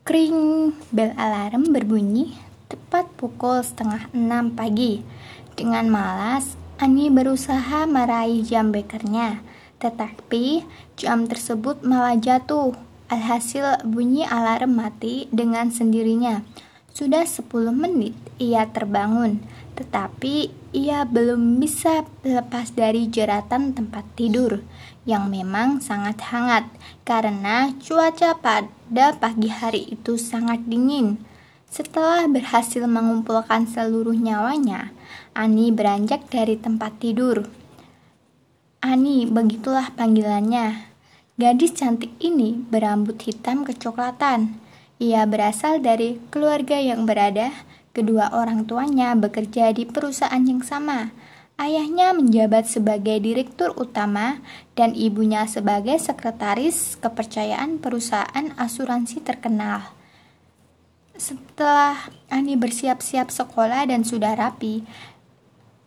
Kring, bel alarm berbunyi tepat pukul setengah enam pagi. Dengan malas, Ani berusaha meraih jam bekernya, tetapi jam tersebut malah jatuh. Alhasil bunyi alarm mati dengan sendirinya. Sudah 10 menit ia terbangun, tetapi ia belum bisa lepas dari jeratan tempat tidur yang memang sangat hangat karena cuaca pada pagi hari itu sangat dingin. Setelah berhasil mengumpulkan seluruh nyawanya, Ani beranjak dari tempat tidur. Ani, begitulah panggilannya. Gadis cantik ini berambut hitam kecoklatan ia berasal dari keluarga yang berada, kedua orang tuanya bekerja di perusahaan yang sama. Ayahnya menjabat sebagai direktur utama dan ibunya sebagai sekretaris kepercayaan perusahaan asuransi terkenal. Setelah Ani bersiap-siap sekolah dan sudah rapi,